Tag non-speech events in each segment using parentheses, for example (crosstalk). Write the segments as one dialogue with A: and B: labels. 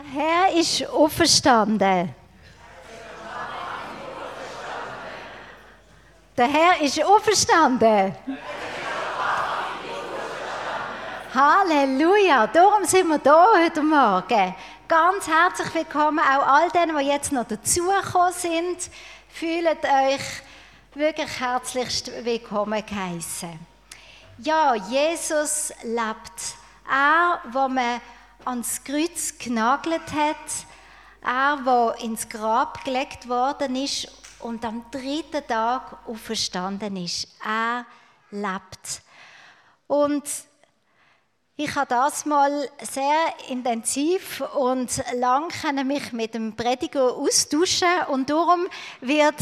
A: Der Herr ist auferstanden. Der Herr ist auferstanden. Halleluja, darum sind wir da heute Morgen. Ganz herzlich willkommen auch all denen, die jetzt noch dazugekommen sind. Fühlt euch wirklich herzlichst willkommen geheißen. Ja, Jesus lebt. Er, wo man ans Kreuz genagelt hat, er, wo ins Grab gelegt worden ist und am dritten Tag auferstanden ist. Er lebt. Und ich habe das mal sehr intensiv und lang mich mit dem Prediger austauschen und darum wird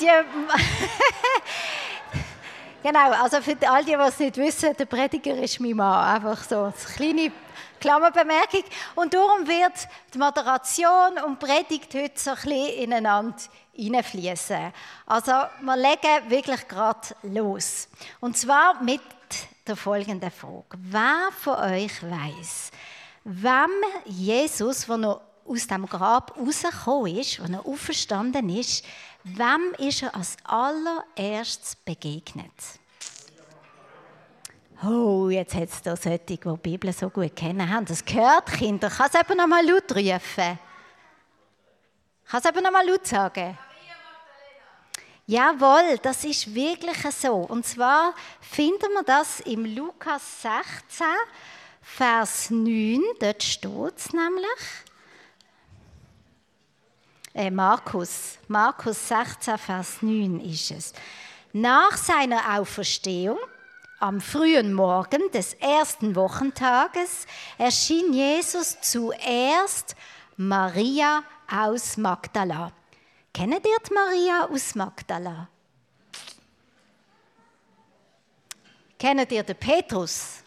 A: die (laughs) genau also für all die, die es nicht wissen, der Prediger ist mein Mann, einfach so eine kleine Klammerbemerkung und darum wird die Moderation und Predigt heute so ein bisschen ineinander hineinfließen. Also wir legen wirklich gerade los und zwar mit der folgenden Frage. Wer von euch weiß, wem Jesus, der noch aus dem Grab rausgekommen ist, wenn er auferstanden ist, wem ist er als allererstes begegnet? Oh, jetzt hat es da solche, die die Bibel so gut kennen, haben das gehört, Kinder. Kann es eben noch mal laut rufen? Kann es eben noch mal laut sagen? Jawohl, das ist wirklich so. Und zwar finden wir das im Lukas 16, Vers 9. Dort steht es nämlich. Äh, Markus, Markus 16, Vers 9 ist es. Nach seiner Auferstehung am frühen Morgen des ersten Wochentages erschien Jesus zuerst Maria aus Magdala Kennt ihr die Maria aus Magdala? Kennt ihr den Petrus?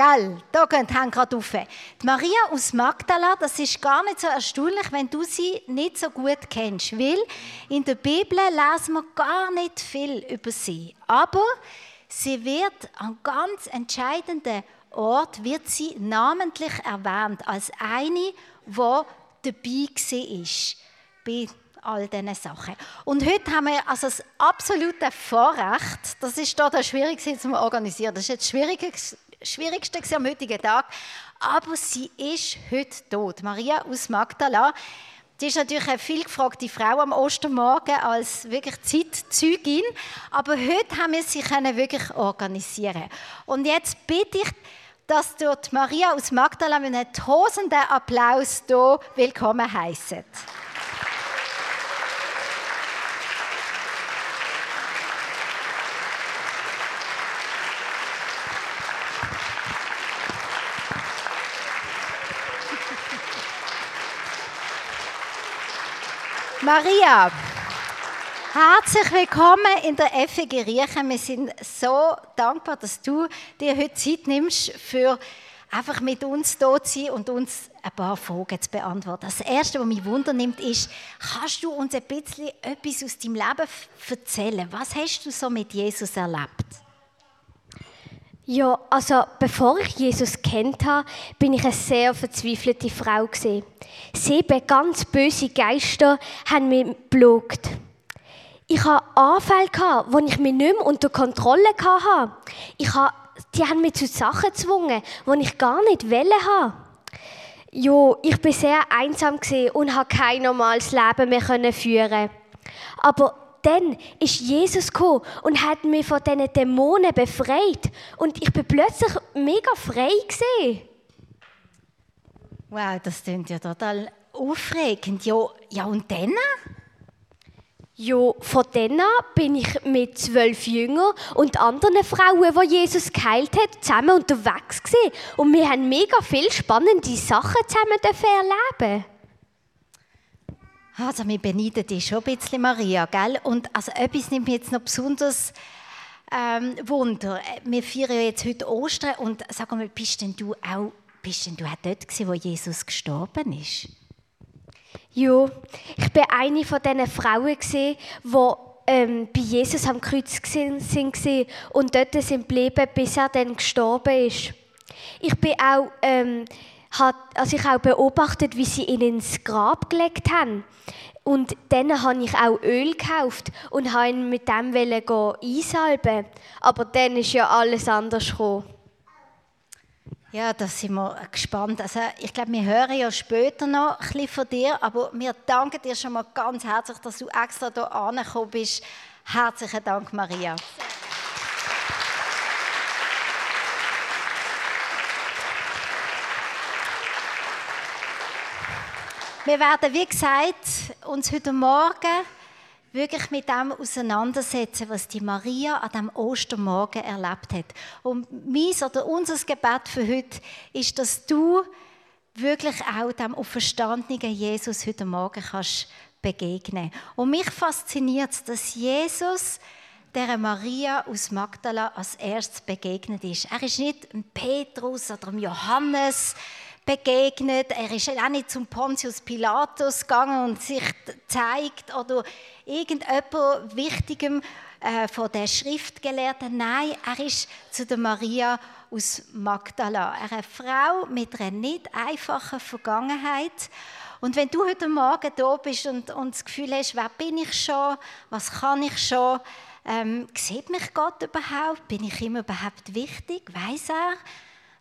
A: Gell, da könnt ihr gerade rauf. Die Maria aus Magdala, das ist gar nicht so erstaunlich, wenn du sie nicht so gut kennst, weil in der Bibel lesen wir gar nicht viel über sie. Aber sie wird an ganz entscheidenden Ort wird sie namentlich erwähnt als eine, die dabei war bei all diesen Sachen. Und heute haben wir also das absolute Vorrecht, das ist hier das Schwierigste zu organisieren, das ist jetzt das Schwierigste am heutigen Tag, aber sie ist heute tot. Maria aus Magdala, die ist natürlich eine vielgefragte Frau am Ostermorgen als wirklich Zeitzeugin, aber heute haben wir sie wirklich organisieren. Und jetzt bitte ich dass dort Maria aus Magdala mit einem tosenden Applaus hier willkommen heißen. Maria, Herzlich willkommen in der FG Riechen. Wir sind so dankbar, dass du dir heute Zeit nimmst, für einfach mit uns hier zu sein und uns ein paar Fragen zu beantworten. Das Erste, was mich wundernimmt, ist, kannst du uns ein bisschen etwas aus deinem Leben erzählen? Was hast du so mit Jesus erlebt?
B: Ja, also bevor ich Jesus kennt habe, bin ich eine sehr verzweifelte Frau gesehen. Sieben ganz böse Geister haben mich belogen. Ich hatte Anfälle, die ich mich nicht mehr unter Kontrolle hatte. Ich habe, die haben mich zu Sachen gezwungen, die ich gar nicht wollte. Ja, ich war sehr einsam und konnte kein normales Leben mehr führen. Aber dann ist Jesus gekommen und hat mich von diesen Dämonen befreit. Und ich bin plötzlich mega frei gesehen.
A: Wow, das klingt ja total aufregend. Ja, ja und dann?
B: Ja, von dann an bin ich mit zwölf Jüngern und anderen Frauen, die Jesus geheilt hat, zusammen unterwegs gewesen. Und wir haben mega viele spannende Sachen zusammen erleben.
A: Also, wir beneiden dich schon ein bisschen, Maria, gell? Und also, etwas nimmt mich jetzt noch besonders ähm, Wunder. Wir feiern ja jetzt heute Ostern und sag mal, bist denn du auch bist denn du auch dort gewesen, wo Jesus gestorben ist?
B: Ja, ich war eine von diesen Frauen, die ähm, bei Jesus am Kreuz waren und dort sind geblieben, bis er dann gestorben ist. Ich bin auch ähm, also ich auch beobachtet, wie sie ihn ins Grab gelegt haben. Und dann habe ich auch Öl gekauft und habe ihn mit dem einsalben. Aber dann ist ja alles anders gekommen.
A: Ja, da sind wir gespannt. Also ich glaube, wir hören ja später noch ein von dir, aber wir danken dir schon mal ganz herzlich, dass du extra hier angekommen bist. Herzlichen Dank, Maria. Wir werden, wie gesagt, uns heute Morgen wirklich mit dem auseinandersetzen, was die Maria an dem Ostermorgen erlebt hat. Und mein oder unser Gebet für heute ist, dass du wirklich auch dem auferstandenen Jesus heute Morgen kannst begegnen. Und mich fasziniert, dass Jesus der Maria aus Magdala als erstes begegnet ist. Er ist nicht ein Petrus oder ein Johannes, begegnet. Er ist auch nicht zum Pontius Pilatus gegangen und sich zeigt oder irgendjemand Wichtigem äh, von der Schriftgelehrten. Nein, er ist zu der Maria aus Magdala. Eine Frau mit einer nicht einfachen Vergangenheit. Und wenn du heute Morgen da bist und, und das Gefühl hast, wer bin ich schon, was kann ich schon, ähm, sieht mich Gott überhaupt? Bin ich ihm überhaupt wichtig? Weiß er,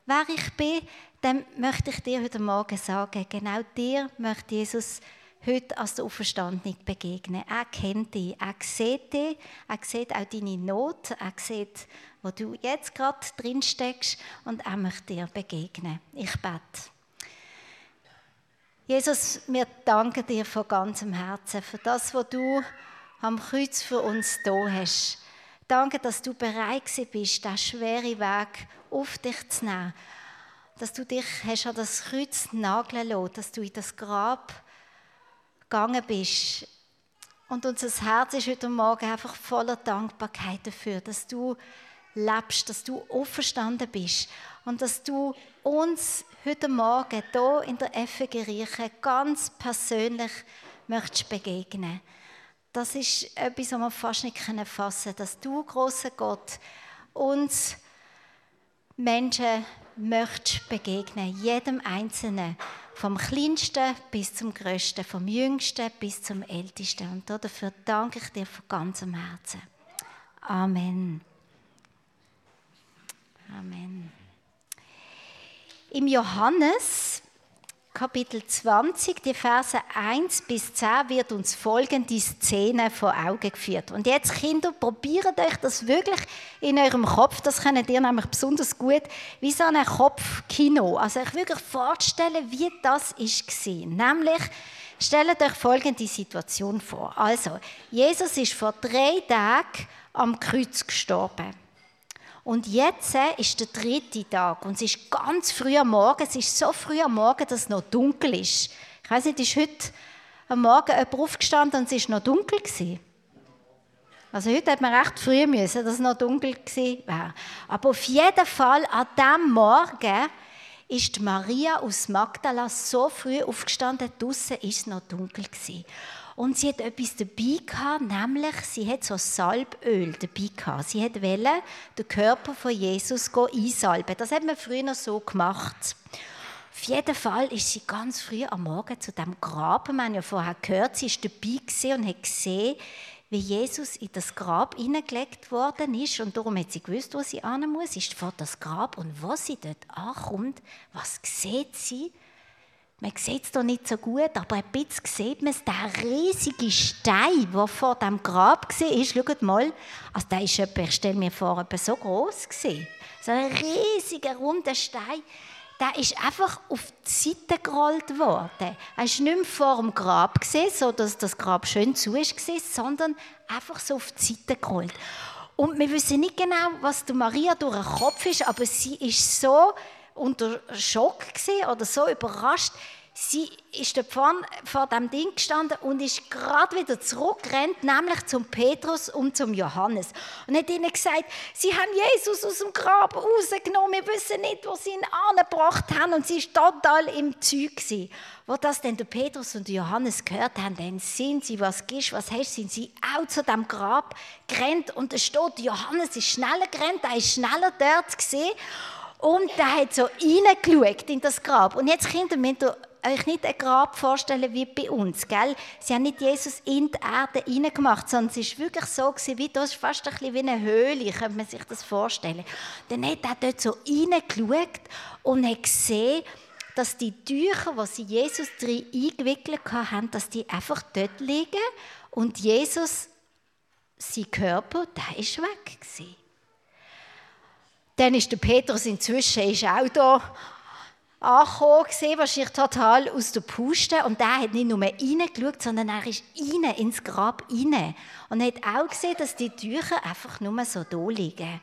A: wer ich bin? Dann möchte ich dir heute Morgen sagen, genau dir möchte Jesus heute als der Auferstandene begegnen. Er kennt dich, er sieht dich, er sieht auch deine Not, er sieht, wo du jetzt gerade drin steckst und er möchte dir begegnen. Ich bete. Jesus, wir danken dir von ganzem Herzen für das, was du am Kreuz für uns da hast. Danke, dass du bereit bist, diesen schweren Weg auf dich zu nehmen dass du dich hast an das Kreuz nageln lassen, dass du in das Grab gegangen bist. Und unser Herz ist heute Morgen einfach voller Dankbarkeit dafür, dass du lebst, dass du auferstanden bist und dass du uns heute Morgen hier in der FG Rieche ganz persönlich möchtest begegnen. Das ist etwas, was wir fast nicht fassen können, dass du, großer Gott, uns Menschen möchtest begegnen, jedem Einzelnen, vom Kleinsten bis zum Größten, vom Jüngsten bis zum Ältesten. Und dafür danke ich dir von ganzem Herzen. Amen. Amen. Im Johannes Kapitel 20, die Verse 1 bis 10 wird uns folgende Szene vor Augen geführt. Und jetzt, Kinder, probiert euch das wirklich in eurem Kopf, das könnt ihr nämlich besonders gut, wie so ein Kopfkino. Also euch wirklich vorstellen, wie das war. Nämlich, stellt euch folgende Situation vor. Also, Jesus ist vor drei Tagen am Kreuz gestorben. Und jetzt ist der dritte Tag und es ist ganz früh am Morgen. Es ist so früh am Morgen, dass es noch dunkel ist. Ich weiß nicht, ist heute am Morgen jemand aufgestanden und es ist noch dunkel gewesen? Also heute hat man recht früh müssen, dass es noch dunkel war. Aber auf jeden Fall an diesem Morgen ist Maria aus Magdala so früh aufgestanden, draußen ist es noch dunkel gewesen. Und sie hat etwas dabei gehabt, nämlich sie hat so Salböl dabei gehabt. Sie hat wollen den Körper von Jesus einsalben. Das hat man früher noch so gemacht. Auf jeden Fall ist sie ganz früh am Morgen zu dem Grab. Man hat ja vorher gehört, sie ist dabei und hat gesehen, wie Jesus in das Grab hineingelegt worden ist. Und darum hat sie gewusst, wo sie hin muss. Ist vor das Grab. Und wo sie dort ankommt, was sieht sie? Man sieht es hier nicht so gut, aber ein bisschen sieht man es, der riesige Stein, der vor dem Grab war. Schaut mal, also der ist etwa, ich stelle mir vor, etwa so groß gewesen. So ein riesiger, runder Stein. Der ist einfach auf die Seite gerollt worden. Er war nicht mehr vor dem Grab, gewesen, so dass das Grab schön zu war, sondern einfach so auf die Seite gerollt. Und wir wissen nicht genau, was der Maria durch den Kopf ist, aber sie ist so unter Schock gesehen oder so überrascht. Sie ist dort vorne vor dem Ding gestanden und ist gerade wieder zurückgerannt, nämlich zum Petrus und zum Johannes. Und hat ihnen gesagt, sie haben Jesus aus dem Grab rausgenommen, wir wissen nicht, wo sie ihn angebracht haben. Und sie ist total im Zeug. Wo das denn der Petrus und Johannes gehört haben, dann sind sie, was gibst, was hast, sind sie auch zu dem Grab gerannt. Und es steht, Johannes ist schneller gerannt, er ist schneller dort gesehen. Und der hat so reingeschaut in das Grab. Und jetzt Kinder, müsst ihr euch nicht ein Grab vorstellen wie bei uns, gell? Sie haben nicht Jesus in die Erde hineingemacht, sondern es war wirklich so gewesen, wie das ist fast ein bisschen wie eine Höhle, könnte man sich das vorstellen. Dann hat er dort so reingeschaut und hat gesehen, dass die Tücher, die sie Jesus drin eingewickelt haben, dass die einfach dort liegen und Jesus, sein Körper, der ist weg gewesen. Dann ist der Petrus inzwischen ist auch da angekommen, wahrscheinlich total aus der Puste. Und der hat nicht nur reingeschaut, sondern er ist rein, ins Grab rein. Und hat auch gesehen, dass die Tücher einfach nur so da liegen.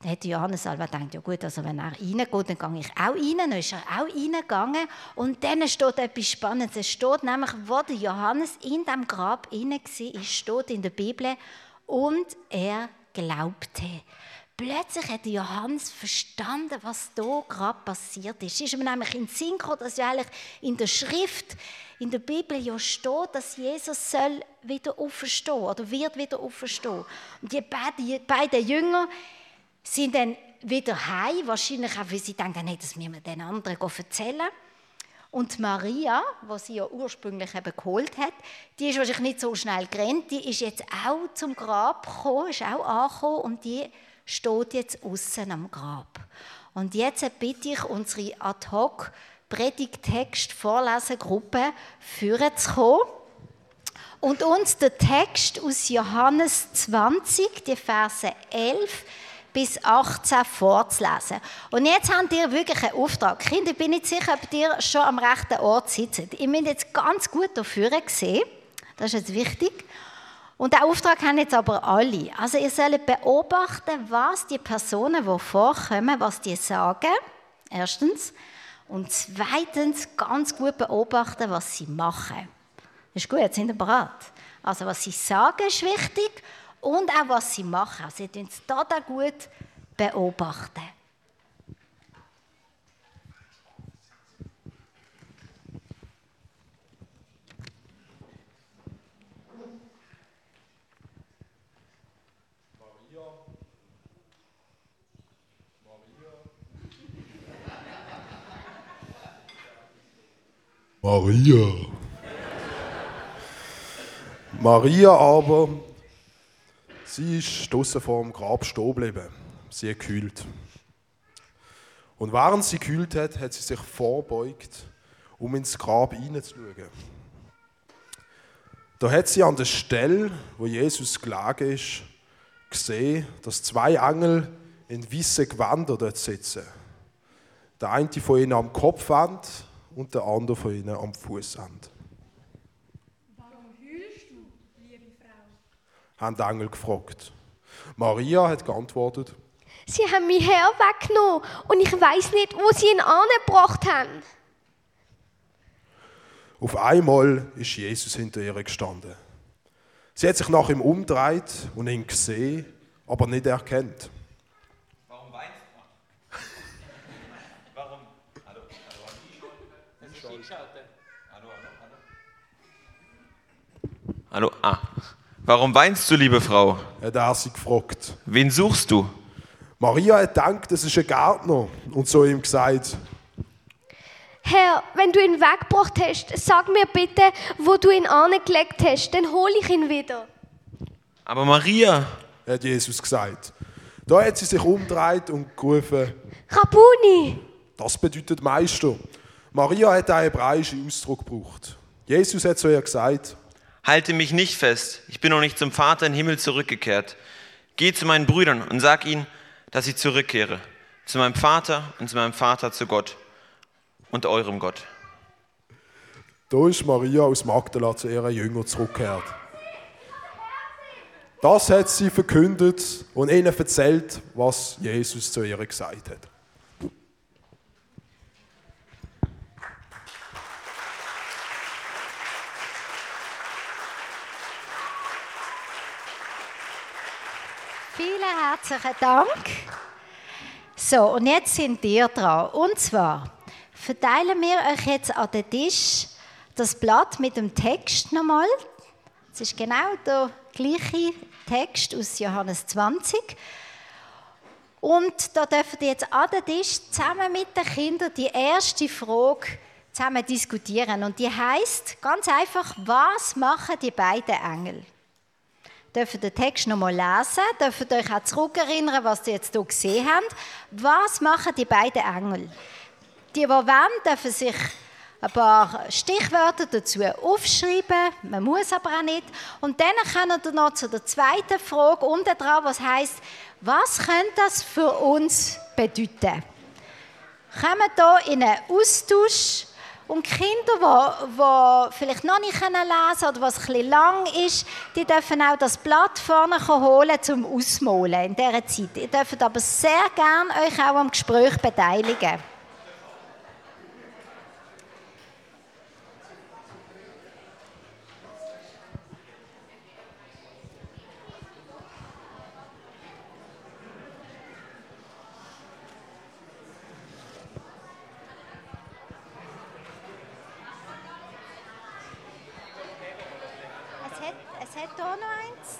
A: Dann hat Johannes Alva gedacht, ja gut, also wenn er reingeht, dann gehe ich auch rein. Dann ist er auch reingegangen. Und dann steht etwas Spannendes. Es steht nämlich, wo der Johannes in dem Grab rein war, steht in der Bibel, und er glaubte. Plötzlich hat Johannes verstanden, was da gerade passiert ist. Ist ihm nämlich in den Sinn gekommen, dass ja eigentlich in der Schrift, in der Bibel ja steht, dass Jesus soll wieder auferstehen oder wird wieder auferstehen. Und die beiden, Jünger sind dann wieder heim, wahrscheinlich auch, weil sie denken, hey, das müssen wir den anderen erzählen. Und Maria, was sie ja ursprünglich eben geholt hat, die ist wahrscheinlich nicht so schnell gerannt, die ist jetzt auch zum Grab gekommen, ist auch angekommen und die steht jetzt außen am Grab. Und jetzt bitte ich unsere Ad-Hoc Predigtext Vorlesegruppe führen zu kommen und uns den Text aus Johannes 20, die Verse 11 bis 18 vorzulesen. Und jetzt habt ihr wirklich einen Auftrag. Kinder, ich bin nicht sicher, ob ihr schon am rechten Ort sitzt. Ihr müsst jetzt ganz gut dafür sehen. Das ist jetzt wichtig. Und den Auftrag haben jetzt aber alle. Also ihr sollt beobachten, was die Personen, die vorkommen, was die sagen. Erstens. Und zweitens ganz gut beobachten, was sie machen. Ist gut, jetzt sind ihr bereit. Also was sie sagen ist wichtig und auch was sie machen. Sie tun es da gut beobachten.
C: Maria. Maria aber, sie ist draußen vor dem Grab stehen geblieben. Sie hat gekühlt. Und während sie gekühlt hat, hat sie sich vorbeugt, um ins Grab hineinzuschauen. Da hat sie an der Stelle, wo Jesus gelegen ist, gesehen, dass zwei Engel in weißen Gewändern dort sitzen. Der eine von ihnen am Kopfend und der andere von ihnen am Fußende.
D: Warum heulst du, liebe Frau?
C: Haben die Engel gefragt. Maria hat geantwortet,
B: Sie haben mein Herr weggenommen und ich weiß nicht, wo sie ihn angebracht haben.
C: Auf einmal ist Jesus hinter ihr gestanden. Sie hat sich nach ihm umgedreht und ihn gesehen, aber nicht erkannt.
E: Warum weinst du? Warum? Hallo? Hallo? Es ist eingeschaltet. Hallo, hallo, hallo. Ah. Warum weinst du, liebe Frau?
C: Hat er sie gefragt.
E: Wen suchst du?
C: Maria hat gedacht, das ist ein Gärtner und so ihm gesagt,
B: Herr, wenn du ihn weggebracht hast, sag mir bitte, wo du ihn angelegt hast, dann hole ich ihn wieder.
E: Aber Maria,
C: hat Jesus gesagt. Da hat sie sich umgedreht und gerufen,
B: Rabuni!
C: das bedeutet Meister. Maria hat einen hebräischen Ausdruck gebraucht. Jesus hat zu ihr gesagt,
E: halte mich nicht fest. Ich bin noch nicht zum Vater im Himmel zurückgekehrt. Geh zu meinen Brüdern und sag ihnen, dass ich zurückkehre. Zu meinem Vater und zu meinem Vater zu Gott und eurem Gott.
C: Da ist Maria aus Magdala zu ihren Jüngern zurückgekehrt. Das hat sie verkündet und ihnen erzählt, was Jesus zu ihr gesagt hat.
A: Herzlichen Dank. So, und jetzt sind wir dran. Und zwar verteilen wir euch jetzt an den Tisch das Blatt mit dem Text nochmal. Es ist genau der gleiche Text aus Johannes 20. Und da dürfen die jetzt an den Tisch zusammen mit den Kindern die erste Frage zusammen diskutieren. Und die heißt ganz einfach, was machen die beiden Engel? Dürfen den Text nochmal lesen, dürfen euch auch zurückerinnern, was ihr jetzt hier gesehen habt. Was machen die beiden Engel? Die, die wollen, dürfen sich ein paar Stichwörter dazu aufschreiben, man muss aber auch nicht. Und dann kommen wir noch zu der zweiten Frage unten dran, was heißt, was könnte das für uns bedeuten? Kommen hier in einen Austausch und Kinder, die, vielleicht noch nicht lesen können oder was ein lang ist, die dürfen auch das Blatt vorne holen zum Ausmalen in dieser Zeit. Ihr dürft aber sehr gerne euch auch am Gespräch beteiligen. McDonald's?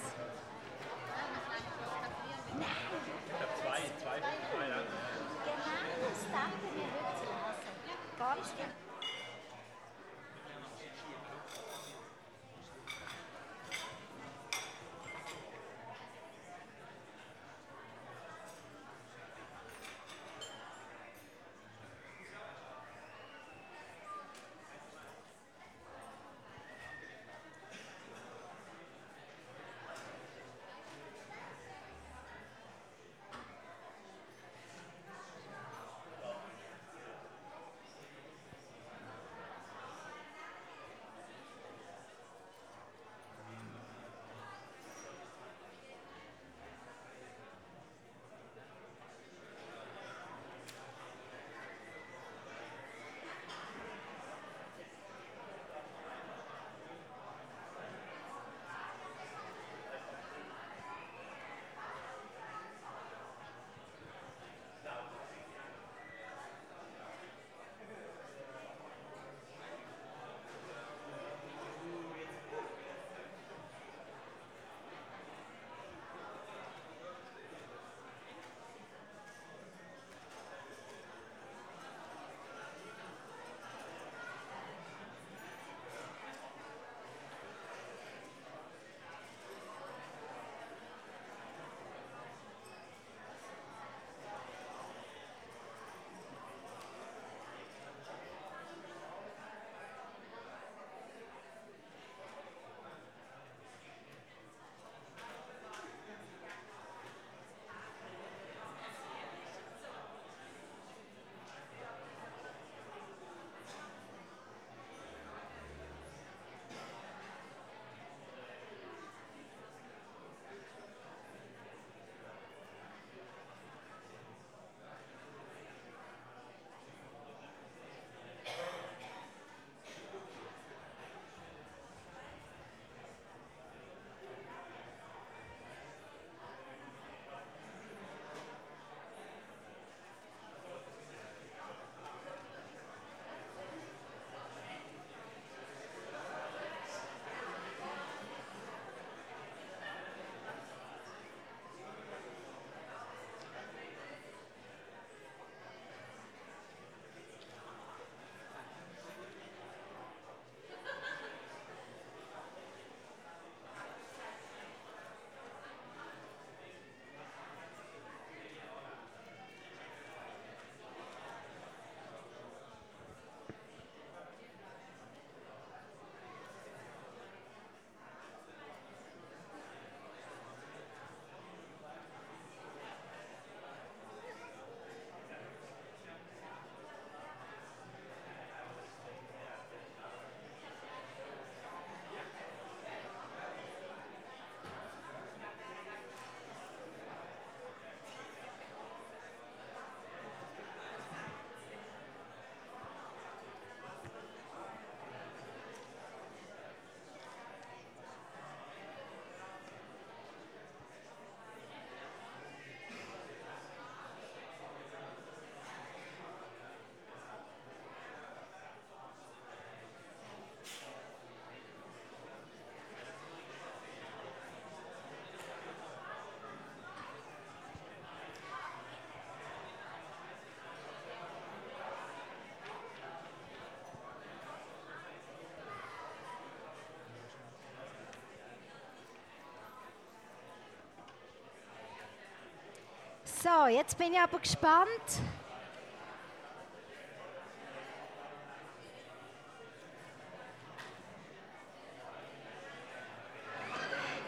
A: So, jetzt bin ich aber gespannt.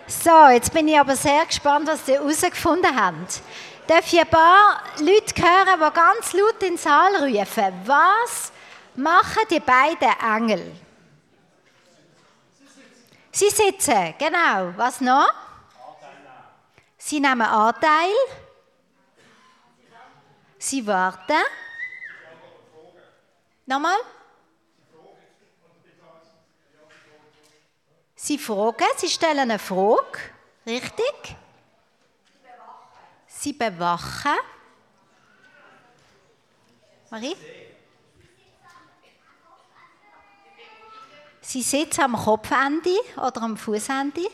A: So, jetzt bin ich aber sehr gespannt, was ihr herausgefunden habt. Darf ich ein paar Leute hören, die ganz laut in den Saal rufen? Was machen die beiden Engel? Sie sitzen, genau. Was noch? Sie nehmen Anteil. Sie warten. Nochmal? Sie fragen, sie stellen eine Frage. Richtig? Sie bewachen. Marie? Sie sitzen am Kopfende oder am Fußende.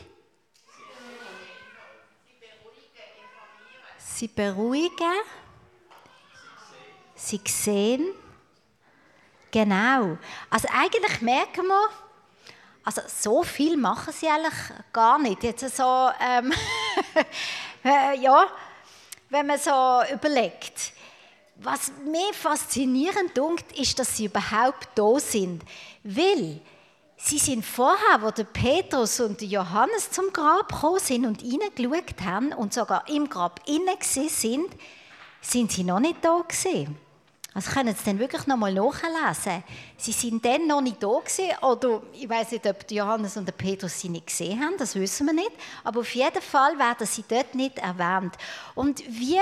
A: Sie beruhigen. Sie sehen. Genau. Also eigentlich merken wir, also so viel machen sie eigentlich gar nicht. Jetzt so, ähm, (laughs) äh, ja, wenn man so überlegt. Was mir faszinierend dunkt, ist, dass sie überhaupt da sind. Weil sie sind vorher, wo der Petrus und der Johannes zum Grab gekommen sind und hineingeschaut haben und sogar im Grab innen sind, sind sie noch nicht da gewesen. Also können Sie dann wirklich noch mal nachlesen. Sie sind dann noch nicht da gewesen, oder ich weiß nicht, ob Johannes und Petrus sie nicht gesehen haben, das wissen wir nicht. Aber auf jeden Fall werden sie dort nicht erwähnt. Und wie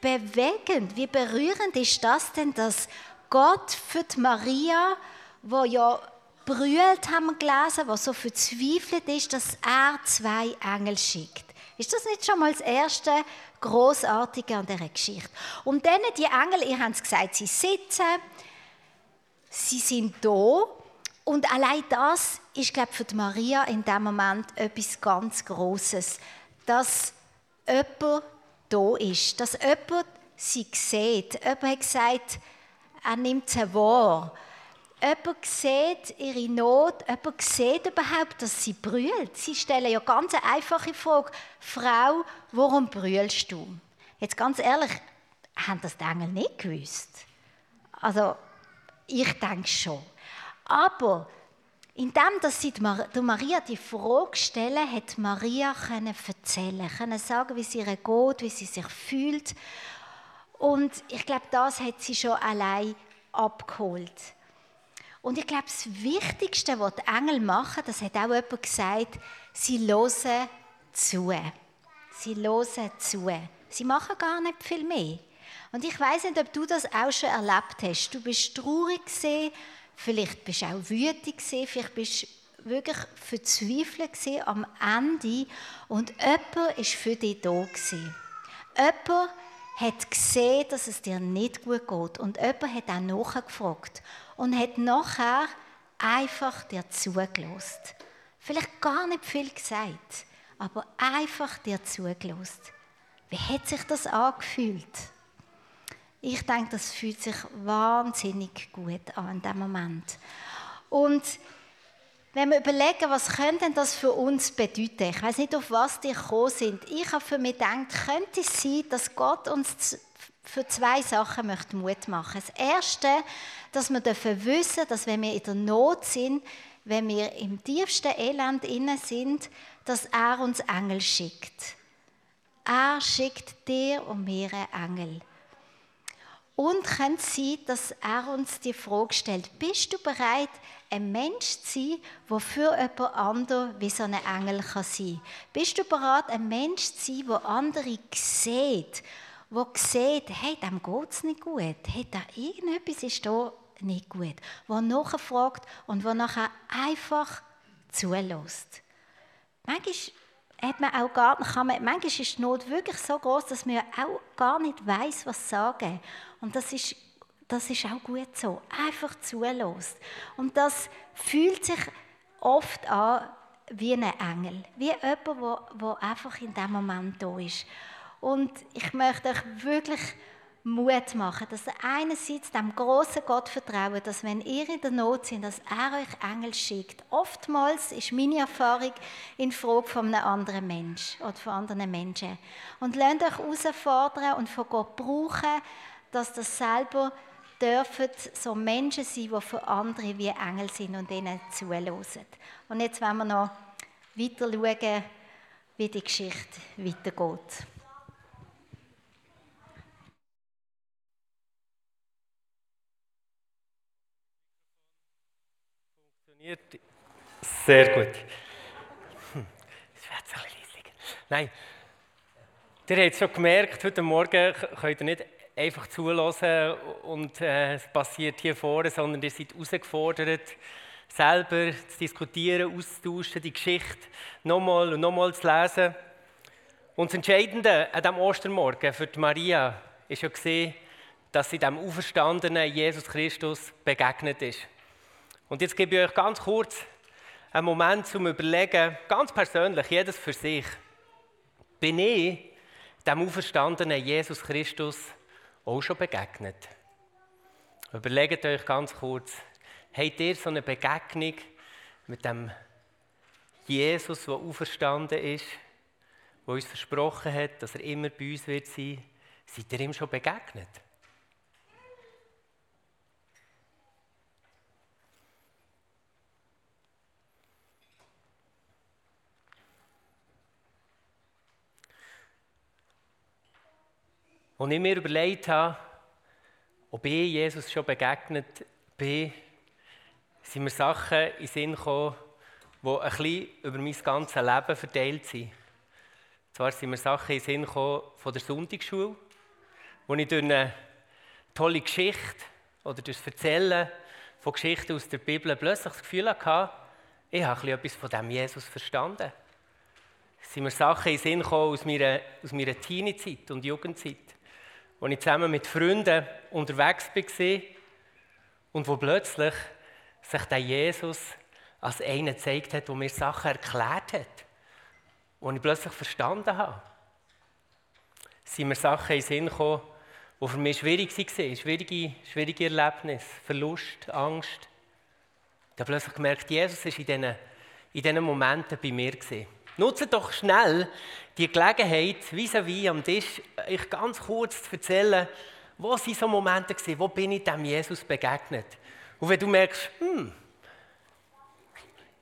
A: bewegend, wie berührend ist das denn, dass Gott für die Maria, wo ja brüllt, haben wir gelesen, was so verzweifelt ist, dass er zwei Engel schickt. Ist das nicht schon mal das erste Großartige an dieser Geschichte? Und dann die Engel, ihr habt es gesagt, sie sitzen, sie sind da. Und allein das ist, glaube ich, für Maria in dem Moment etwas ganz Großes, dass jemand da ist, dass jemand sie sieht. Jemand hat gesagt, er nimmt sie wahr jemand sieht ihre Not, jemand sieht überhaupt, dass sie brüllt. Sie stellen ja ganz eine einfache Frage. Frau, warum brüllst du? Jetzt ganz ehrlich, haben das die Engel nicht gewusst? Also, ich denke schon. Aber indem dass sie Maria die Frage stellen, hat Maria können erzählen, können sagen, wie es ihr geht, wie sie sich fühlt. Und ich glaube, das hat sie schon allein abgeholt. Und ich glaube, das Wichtigste, was die Engel machen, das hat auch jemand gesagt, sie hören zu. Sie hören zu. Sie machen gar nicht viel mehr. Und ich weiß nicht, ob du das auch schon erlebt hast. Du bist traurig gesehen, vielleicht bist du auch wütend gesehen, vielleicht bist du wirklich verzweifelt gesehen am Ende und jemand ist für dich da gewesen. Jemand hat gesehen, dass es dir nicht gut geht und jemand hat auch nachgefragt und hat nachher einfach dir zugelost. Vielleicht gar nicht viel gesagt, aber einfach dir zugelost. Wie hat sich das angefühlt? Ich denke, das fühlt sich wahnsinnig gut an in dem Moment. Und wenn wir überlegen, was könnte das für uns bedeuten? Ich weiß nicht, auf was die gekommen sind. Ich habe für mich gedacht, könnte es sein, dass Gott uns für zwei Sachen möchte Mut machen. Das Erste, dass wir dürfen wissen, dass wenn wir in der Not sind, wenn wir im tiefsten Elend inne sind, dass er uns Engel schickt. Er schickt dir und mir einen Engel. Und es sein, dass er uns die Frage stellt, bist du bereit, ein Mensch zu sein, der für jemand anderen wie so ein Engel kann sein kann? Bist du bereit, ein Mensch zu sein, der andere sieht wo sieht, hey, dem geht es nicht gut, hey, da irgendetwas ist da nicht gut, wo nachfragt und wo nachher einfach zulässt. Manchmal hat man auch gar, kann man, manchmal ist die Not wirklich so groß, dass man auch gar nicht weiß, was sagen. Und das ist, das ist auch gut so. Einfach zulässt. Und das fühlt sich oft an wie ein Engel, wie jemand, der einfach in dem Moment da ist. Und ich möchte euch wirklich Mut machen, dass ihr einerseits dem großen Gott vertraut, dass wenn ihr in der Not seid, dass er euch Engel schickt. Oftmals ist meine Erfahrung in Frage von einem anderen Mensch oder von anderen Menschen. Und lernt euch herausfordern und von Gott brauchen, dass das selber dürfen so Menschen sein, die für andere wie Engel sind und ihnen zuhören. Und jetzt wollen wir noch weiter schauen, wie die Geschichte weitergeht.
F: Funktioniert sehr gut. Hm, es wird so ein bisschen Nein, ihr habt schon gemerkt, heute Morgen könnt ihr nicht einfach zulassen und äh, es passiert hier vorne, sondern ihr seid herausgefordert, selber zu diskutieren, auszutauschen, die Geschichte nochmal und nochmal zu lesen. Und das Entscheidende an diesem Ostermorgen für die Maria ist ja gesehen, dass sie dem auferstandenen Jesus Christus begegnet ist. Und jetzt gebe ich euch ganz kurz einen Moment zum Überlegen, ganz persönlich, jedes für sich. Bin ich dem auferstandenen Jesus Christus auch schon begegnet? Überlegt euch ganz kurz, habt ihr so eine Begegnung mit dem Jesus, der auferstanden ist, der uns versprochen hat, dass er immer bei uns wird sein? Seid ihr ihm schon begegnet? Als ich mir überlegt habe, ob ich Jesus schon begegnet bin, sind mir Sachen in den Sinn gekommen, die ein bisschen über mein ganzes Leben verteilt sind. Zwar sind mir Sachen in den Sinn gekommen von der Sonntagsschule, wo ich durch eine tolle Geschichte oder durch das Erzählen von Geschichten aus der Bibel plötzlich das Gefühl hatte, ich habe etwas von diesem Jesus verstanden. Es sind mir Sachen in den Sinn gekommen aus meiner, meiner Teenie-Zeit und Jugendzeit als ich zusammen mit Freunden unterwegs war und wo plötzlich sich der Jesus als einer gezeigt hat, der mir Sachen erklärt hat, die ich plötzlich verstanden habe. Sind mir Sachen in den Sinn gekommen, die für mich schwierig waren, schwierige, schwierige Erlebnisse, Verlust, Angst. Ich habe plötzlich gemerkt, Jesus war in diesen, in diesen Momenten bei mir. Gewesen. Nutze doch schnell die Gelegenheit, vis-à-vis am Tisch, euch ganz kurz zu erzählen, wo sind so Momente gewesen, wo bin ich dem Jesus begegnet? Und wenn du merkst, hm,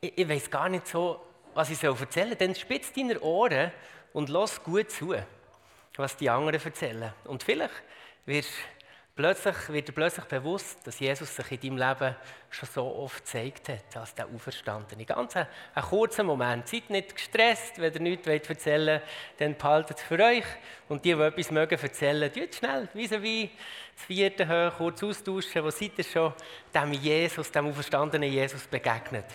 F: ich, ich weiß gar nicht so, was ich erzählen soll, dann spitz deine Ohren und lass gut zu, was die anderen erzählen. Und vielleicht wirst du Plötzlich wird dir plötzlich bewusst, dass Jesus sich in deinem Leben schon so oft gezeigt hat, als der Auferstandene. Ganz ein, ein kurzer Moment. Seid nicht gestresst, wenn ihr nichts erzählen wollt, dann behaltet es für euch. Und die, die etwas mögen erzählen, tut schnell, wie wie das vierte hören, kurz austauschen. Wo seid ihr schon dem Jesus, dem auferstandenen Jesus begegnet?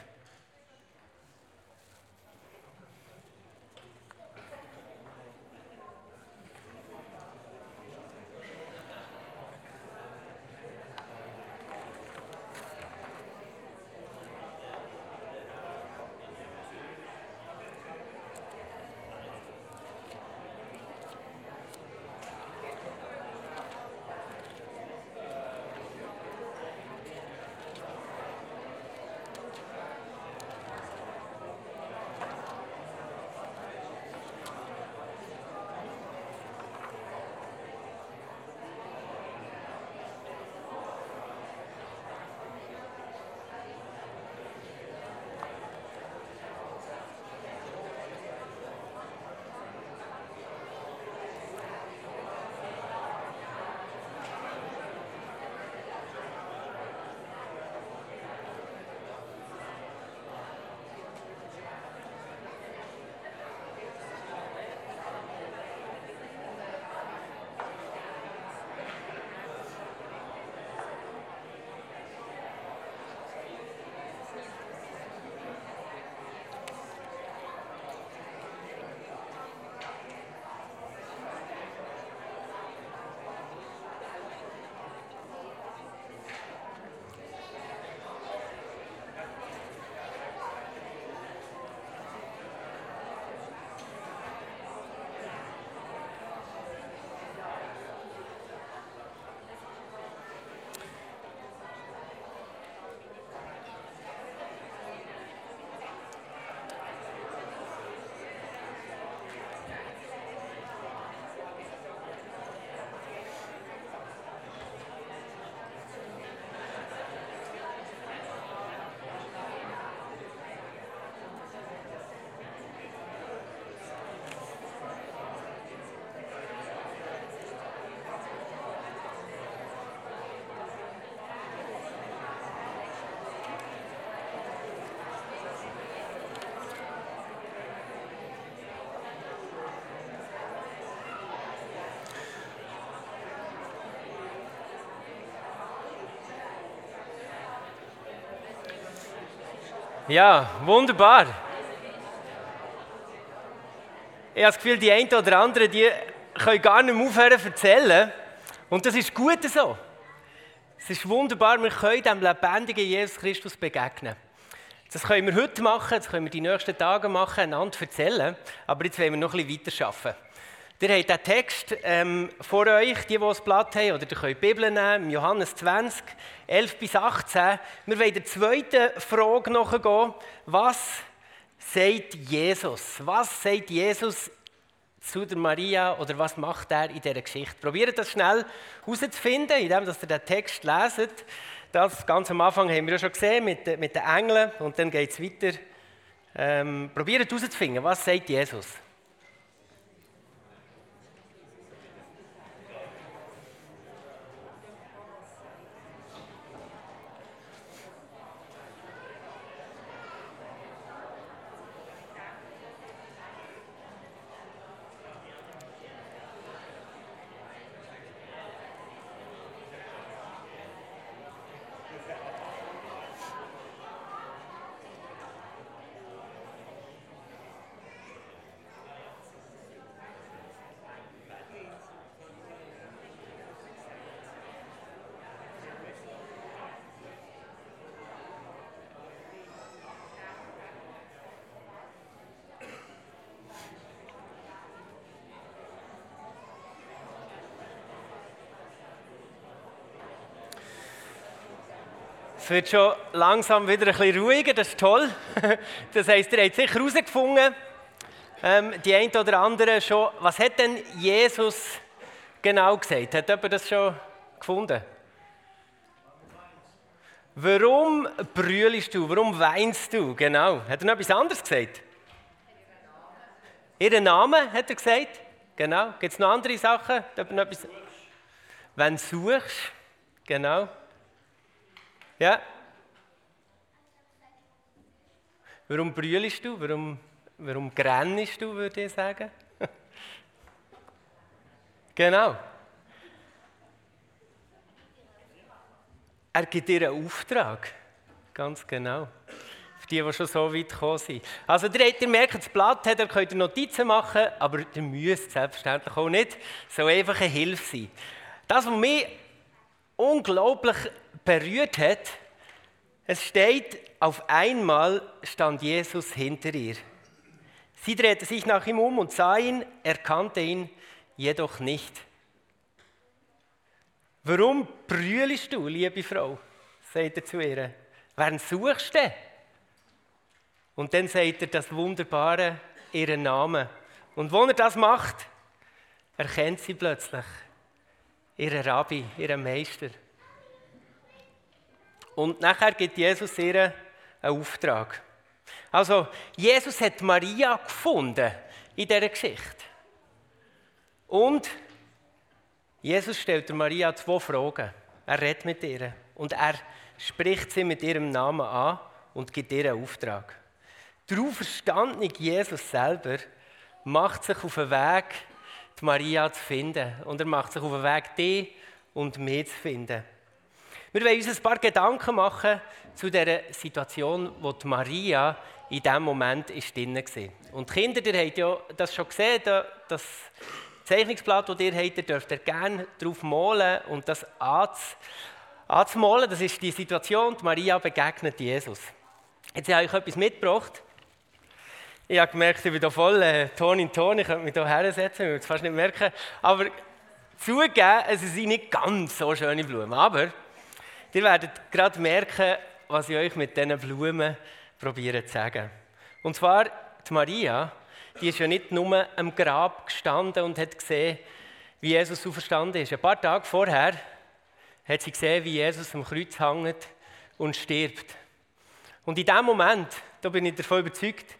F: Ja, wunderbar. Ich habe das Gefühl, die einen oder anderen, die können gar nicht mehr aufhören zu erzählen. Und das ist gut so. Es ist wunderbar, wir können dem lebendigen Jesus Christus begegnen. Das können wir heute machen, das können wir die nächsten Tage machen, einander erzählen. Aber jetzt wollen wir noch ein bisschen weiterarbeiten. Ihr habt den Text ähm, vor euch, die, die das Blatt haben, oder ihr könnt die Bibel nehmen, Johannes 20, 11 bis 18. Wir wollen der zweiten Frage nachgehen. Was sagt Jesus? Was sagt Jesus zu der Maria oder was macht er in dieser Geschichte? Probiert das schnell herauszufinden, indem ihr den Text leset. Das ganz am Anfang haben wir ja schon gesehen mit, mit den Engeln und dann geht es weiter. Ähm, probiert herauszufinden, was sagt Jesus? Es wird schon langsam wieder ein bisschen ruhiger, das ist toll. (laughs) Das heisst, ihr habt sicher herausgefunden, ähm, die einen oder anderen schon, was hat denn Jesus genau gesagt? Hat jemand das schon gefunden? Warum brüllst du? Warum weinst du? Genau. Hat er noch etwas anderes gesagt? Ihren Namen, hat er gesagt. Genau. Gibt es noch andere Sachen? Wenn du suchst. Genau. Ja? Warum brüllst du? Warum, warum grennst du, würde ich sagen? (laughs) genau. Er gibt dir einen Auftrag. Ganz genau. Für die, die schon so weit gekommen sind. Also, ihr, ihr merkt, das Blatt hat, ihr könnt Notizen machen, aber ihr müsst selbstverständlich auch nicht so einfach eine Hilfe sein. Das, was mich unglaublich berührt hat, es steht, auf einmal stand Jesus hinter ihr. Sie drehte sich nach ihm um und sah ihn, erkannte ihn jedoch nicht. Warum brüllst du, liebe Frau? sagt er zu ihr. Wen suchst du? Und dann sagt er das Wunderbare, ihren Namen. Und wo er das macht, erkennt sie plötzlich ihren Rabbi, ihren Meister. Und nachher gibt Jesus ihr einen Auftrag. Also, Jesus hat Maria gefunden in dieser Geschichte. Und Jesus stellt Maria zwei Fragen. Er redet mit ihr und er spricht sie mit ihrem Namen an und gibt ihr einen Auftrag. Der auferstandene Jesus selber macht sich auf den Weg, die Maria zu finden. Und er macht sich auf den Weg, die und mich zu finden. Wir wollen uns ein paar Gedanken machen zu der Situation, wo die Maria in diesem Moment drin war. Und die Kinder, ihr habt ja das schon gesehen, das Zeichnungsblatt, das ihr habt, ihr dürft ihr gerne darauf malen und das anzumalen. Das ist die Situation, die Maria begegnet Jesus. Jetzt habe ich euch etwas mitgebracht. Ich habe gemerkt, ich bin hier voll äh, Ton in Ton, ich könnte mich hier hersetzen, ich würde es fast nicht merken. Aber zugeben, es sind nicht ganz so schöne Blumen. Aber Ihr werdet gerade merken, was ich euch mit diesen Blumen probiere zu sagen. Und zwar, die Maria, die ist ja nicht nur am Grab gestanden und hat gesehen, wie Jesus auferstanden ist. Ein paar Tage vorher hat sie gesehen, wie Jesus am Kreuz hängt und stirbt. Und in dem Moment, da bin ich davon überzeugt,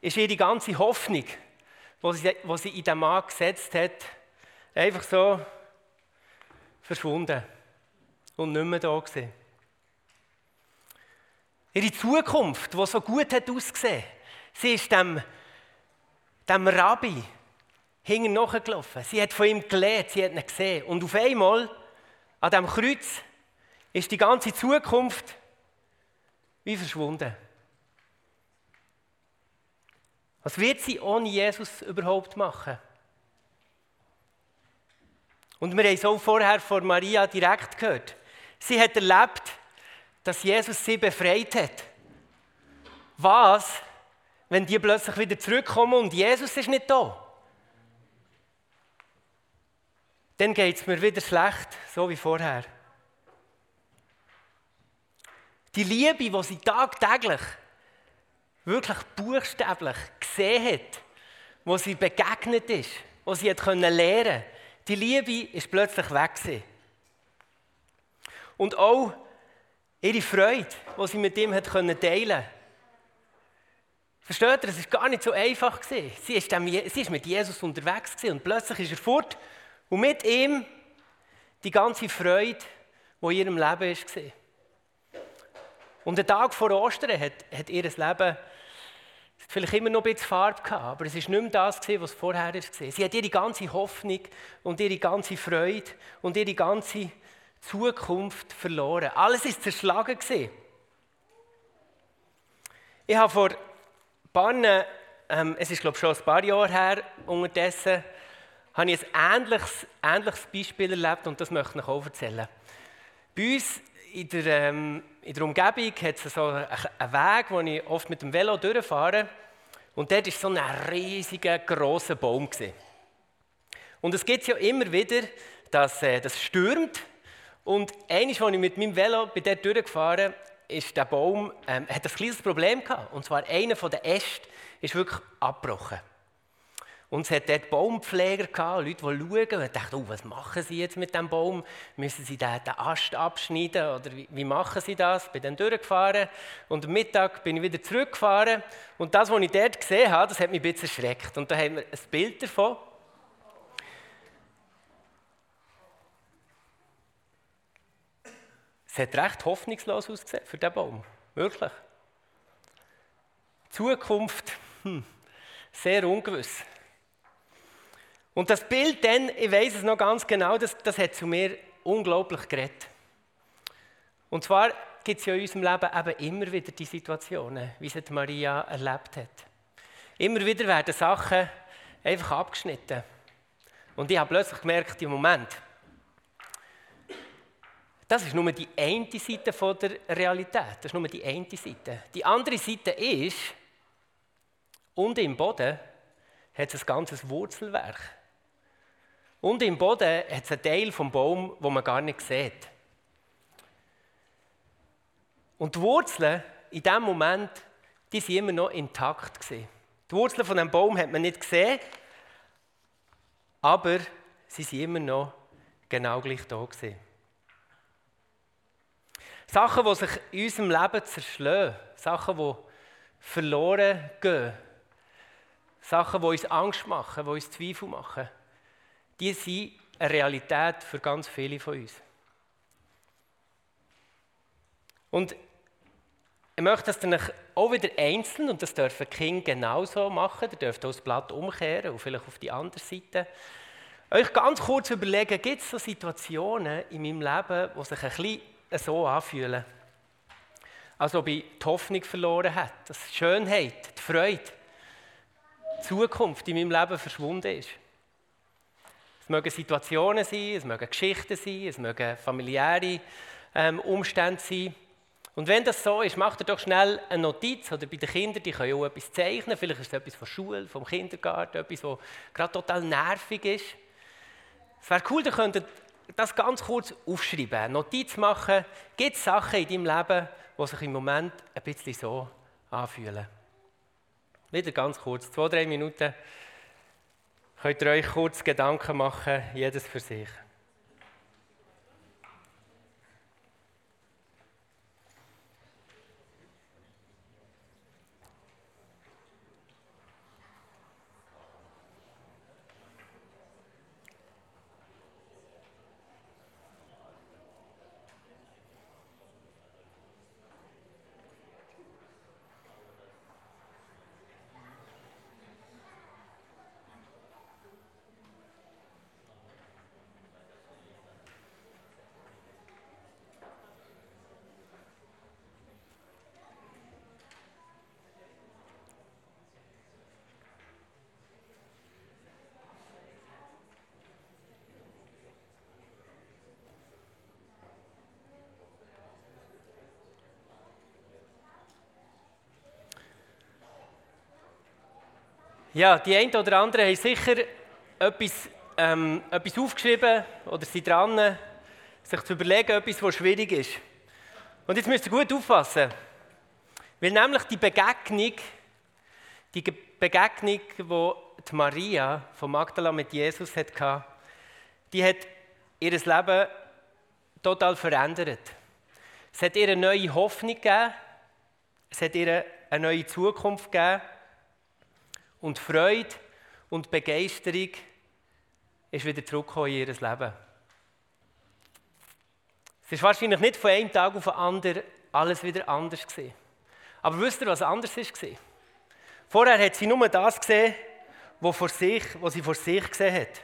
F: ist ihre ganze Hoffnung, die sie, in den Mann gesetzt hat, einfach so verschwunden und nicht mehr da gewesen. Ihre Zukunft, die so gut hat ausgesehen, sie ist dem, dem Rabbi hinten nachgelaufen. Sie hat von ihm gelernt, sie hat ihn gesehen. Und auf einmal, an diesem Kreuz, ist die ganze Zukunft wie verschwunden. Was wird sie ohne Jesus überhaupt machen? Und wir haben es auch vorher von Maria direkt gehört. Sie hat erlebt, dass Jesus sie befreit hat. Was, wenn die plötzlich wieder zurückkommen und Jesus ist nicht da? Dann geht es mir wieder schlecht, so wie vorher. Die Liebe, die sie tagtäglich, wirklich buchstäblich gesehen hat, wo sie begegnet ist, wo sie hat lernen konnte, die Liebe ist plötzlich weg. Gewesen. Und auch ihre Freude, die sie mit ihm teilen konnte. Versteht ihr, es war gar nicht so einfach. Sie ist mit Jesus unterwegs und plötzlich ist er fort und mit ihm die ganze Freude, die in ihrem Leben war. Und der Tag vor Ostern hat, hat ihr Leben vielleicht immer noch ein bisschen Farbe gehabt, aber es war nicht mehr das, was vorher war. Sie hat ihre ganze Hoffnung und ihre ganze Freude und ihre ganze Zukunft verloren. Alles war zerschlagen. Ich habe vor ein paar, ähm, es ist glaube ich schon ein paar Jahre her, unterdessen, habe ich ein ähnliches, ähnliches Beispiel erlebt und das möchte ich auch erzählen. Bei uns in der, ähm, in der Umgebung hat es so einen Weg, wo ich oft mit dem Velo durchfahre. Und dort war so ein riesiger, grosser Baum. Gewesen. Und es gibt ja immer wieder, dass äh, das stürmt. Und eines, als ich mit meinem Velo bei dort durchgefahren ist der Baum, ähm, hat ein kleines Problem gehabt. Und zwar einer der Äste ist wirklich abgebrochen. Und es hat dort Baumpfleger gehabt, Leute, die schauen und dachten, oh, was machen sie jetzt mit dem Baum? Müssen sie den, Ast abschneiden oder wie, wie, machen sie das? Ich bin dann durchgefahren und am Mittag bin ich wieder zurückgefahren und das, was ich dort gesehen habe, das hat mich ein bisschen erschreckt. Und da haben wir ein Bild davon. Hat recht hoffnungslos ausgesehen für diesen Baum. Wirklich. Zukunft, hm, sehr ungewiss. Und das Bild dann, ich weiß es noch ganz genau, das, das hat zu mir unglaublich geredet. Und zwar gibt es ja in unserem Leben eben immer wieder die Situationen, wie sie Maria erlebt hat. Immer wieder werden Sachen einfach abgeschnitten. Und ich habe plötzlich gemerkt, im Moment, das ist nur die eine Seite der Realität. Das ist nur die eine Seite. Die andere Seite ist, unten im Boden hat es ein ganzes Wurzelwerk. Und im Boden hat es einen Teil vom Baum, wo man gar nicht sieht. Und die Wurzeln in diesem Moment, die sind immer noch intakt gewesen. Die Wurzeln von dem Baum hat man nicht gesehen, aber sie sind immer noch genau gleich da gewesen. Sachen, die sich in unserem Leben zerschlagen, Sachen, die verloren gehen, Sachen, die uns Angst machen, die uns Zweifel machen. Die sind eine Realität für ganz viele von uns. Und ich möchte das dann auch wieder einzeln, und das dürfen Kinder genauso machen, ihr dürft auch das Blatt umkehren und vielleicht auf die andere Seite, euch ganz kurz überlegen, gibt es so Situationen in meinem Leben, die sich ein bisschen so anfühlen? Als ob ich die Hoffnung verloren habe, dass die Schönheit, die Freude, die Zukunft in meinem Leben verschwunden ist mögen Situationen sein, es mögen Geschichten sein, es mögen familiäre ähm, Umstände sein. Und wenn das so ist, macht ihr doch schnell eine Notiz. Oder bei den Kindern, die können auch etwas zeichnen. Vielleicht ist es etwas von der Schule, vom Kindergarten, etwas, was gerade total nervig ist. Es wäre cool, ihr könntet das ganz kurz aufschreiben, Notiz machen. Gibt es Sachen in deinem Leben, die sich im Moment ein bisschen so anfühlen? Wieder ganz kurz, zwei, drei Minuten könnt ihr euch kurz Gedanken machen, jedes für sich. Ja, die einen oder anderen haben sicher etwas, ähm, etwas aufgeschrieben oder sind dran, sich zu überlegen, etwas, was schwierig ist. Und jetzt müsst ihr gut aufpassen. Weil nämlich die Begegnung, die Begegnung, die Maria von Magdala mit Jesus hatte, die hat ihr Leben total verändert. Es hat ihr eine neue Hoffnung gegeben, es hat ihr eine neue Zukunft gegeben und Freude und Begeisterung ist wieder zurückgekommen in ihr Leben. Es ist wahrscheinlich nicht von einem Tag auf den anderen alles wieder anders gewesen. Aber wisst ihr, was anders war? Vorher hat sie nur das gesehen, was, vor sich, was sie vor sich gesehen hat.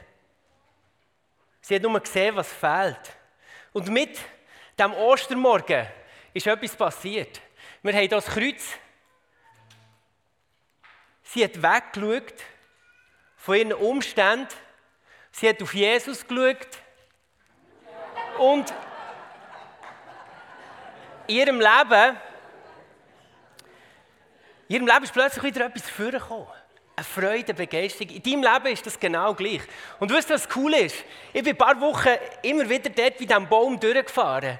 F: Sie hat nur gesehen, was fehlt. Und mit dem Ostermorgen ist etwas passiert. Wir haben das Kreuz. Sie hat weggeschaut von ihren Umständen. Sie hat auf Jesus geschaut. Und in ihrem Leben, in ihrem Leben ist plötzlich wieder etwas vorgekommen. Eine Freude, eine Begeisterung. In deinem Leben ist das genau gleich. Und wisst ihr, was cool ist? Ich bin ein paar Wochen immer wieder dort bei diesem Baum durchgefahren.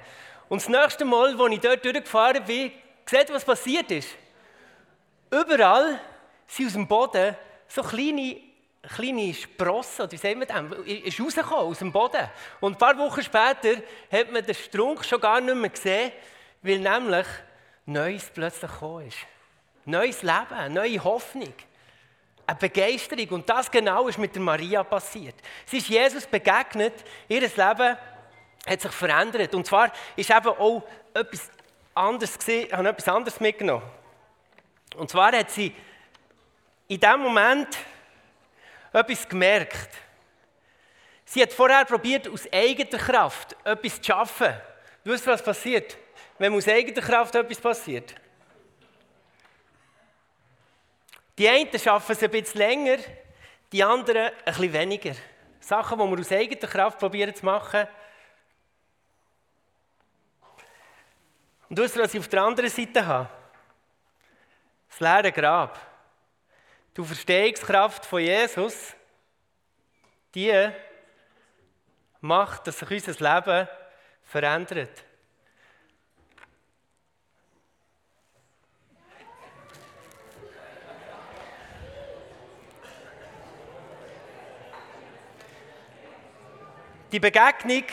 F: Und das nächste Mal, als ich dort durchgefahren bin, seht was passiert ist? Überall sind aus dem Boden so kleine, kleine Sprossen, wie sagen wir das, ist rausgekommen aus dem Boden. Und ein paar Wochen später hat man den Strunk schon gar nicht mehr gesehen, weil nämlich Neues plötzlich gekommen ist. Neues Leben, neue Hoffnung, eine Begeisterung. Und das genau ist mit der Maria passiert. Sie ist Jesus begegnet, ihr Leben hat sich verändert. Und zwar ist eben auch etwas anderes habe etwas anderes mitgenommen. Und zwar hat sie in dem Moment etwas gemerkt. Sie hat vorher probiert, aus eigener Kraft etwas zu schaffen. Du weißt, was passiert? wenn aus eigener Kraft etwas passiert. Die einen schaffen es ein bisschen länger, die anderen ein bisschen weniger. Sachen, die wir aus eigener Kraft probieren zu machen. Und weißt du, was ich auf der anderen Seite habe? Das leere Grab. Die Verstehungskraft von Jesus, die macht, dass sich unser Leben verändert. Die Begegnung,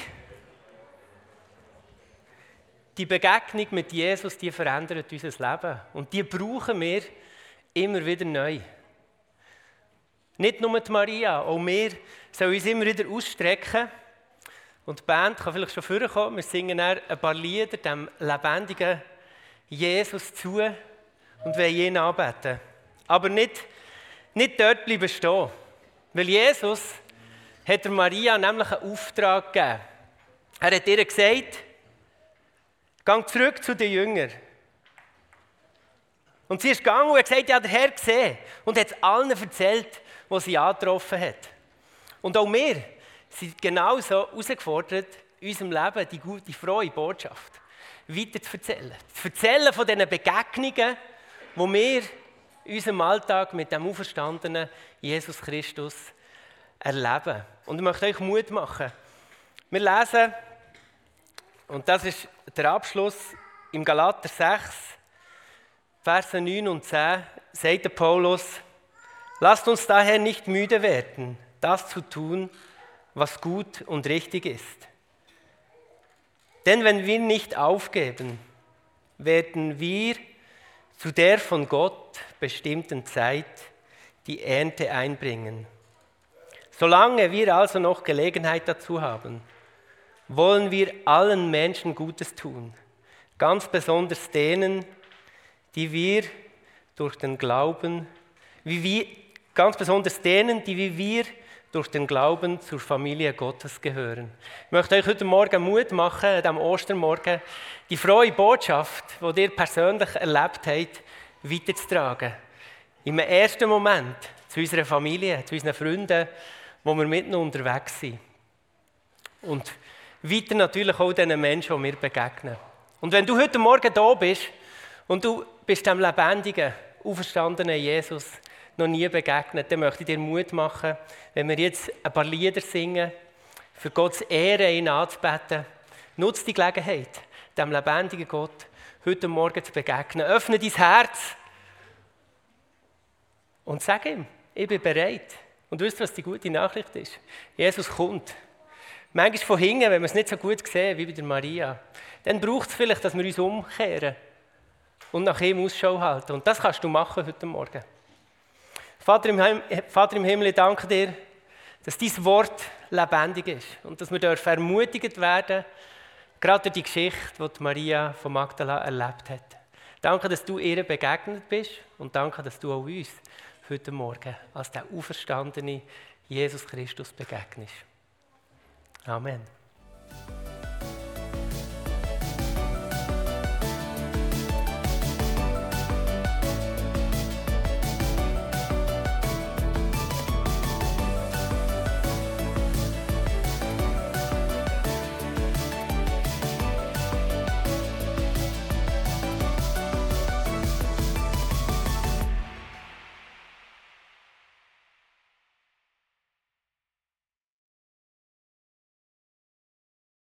F: die Begegnung mit Jesus, die verändert unser Leben. Und die brauchen wir immer wieder neu. Nicht nur die Maria, auch wir sollen uns immer wieder ausstrecken. Und die Band kann vielleicht schon vorkommen. Wir singen ein paar Lieder dem lebendigen Jesus zu und wollen ihn anbeten. Aber nicht, nicht dort bleiben stehen. Weil Jesus hat er Maria nämlich einen Auftrag gegeben. Er hat ihr gesagt, gang zurück zu den Jüngern. Und sie ist gegangen und hat gesagt, ja, der Herr gesehen. Und hat es allen erzählt, was sie angetroffen hat. Und auch wir sind genauso herausgefordert, in unserem Leben die gute, frohe Botschaft weiter zu erzählen. Zu erzählen von diesen Begegnungen, die wir in unserem Alltag mit dem auferstandenen Jesus Christus erleben. Und ich möchte euch Mut machen. Wir lesen, und das ist der Abschluss im Galater 6, Verse 9 und 10, sagt Paulus, lasst uns daher nicht müde werden, das zu tun, was gut und richtig ist. Denn wenn wir nicht aufgeben, werden wir zu der von Gott bestimmten Zeit die Ernte einbringen. Solange wir also noch Gelegenheit dazu haben, wollen wir allen Menschen Gutes tun, ganz besonders denen, die wir durch den Glauben, wie wir, ganz besonders denen, die wie wir durch den Glauben zur Familie Gottes gehören. Ich möchte euch heute Morgen Mut machen, an diesem Ostermorgen, die frohe Botschaft, die ihr persönlich erlebt habt, weiterzutragen. Im ersten Moment zu unserer Familie, zu unseren Freunden, wo wir mitten unterwegs sind. Und weiter natürlich auch den Menschen, die wir begegnen. Und wenn du heute Morgen da bist und du bist dem lebendigen, auferstandenen Jesus noch nie begegnet, dann möchte ich dir Mut machen, wenn wir jetzt ein paar Lieder singen, für Gottes Ehre ihn anzubeten. Nutze die Gelegenheit, dem lebendigen Gott heute Morgen zu begegnen. Öffne dein Herz und sag ihm, ich bin bereit. Und wisst was die gute Nachricht ist? Jesus kommt. Manchmal von hinten, wenn wir es nicht so gut sehen wie bei der Maria, dann braucht es vielleicht, dass wir uns umkehren und nach ihm Ausschau halten. Und das kannst du machen heute Morgen. Vater im, Heim, Vater im Himmel, ich danke dir, dass dein Wort lebendig ist und dass wir ermutigt werden, gerade durch die Geschichte, die Maria von Magdala erlebt hat. Danke, dass du ihr begegnet bist und danke, dass du auch uns heute Morgen als der auferstandene Jesus Christus begegnest. Amen.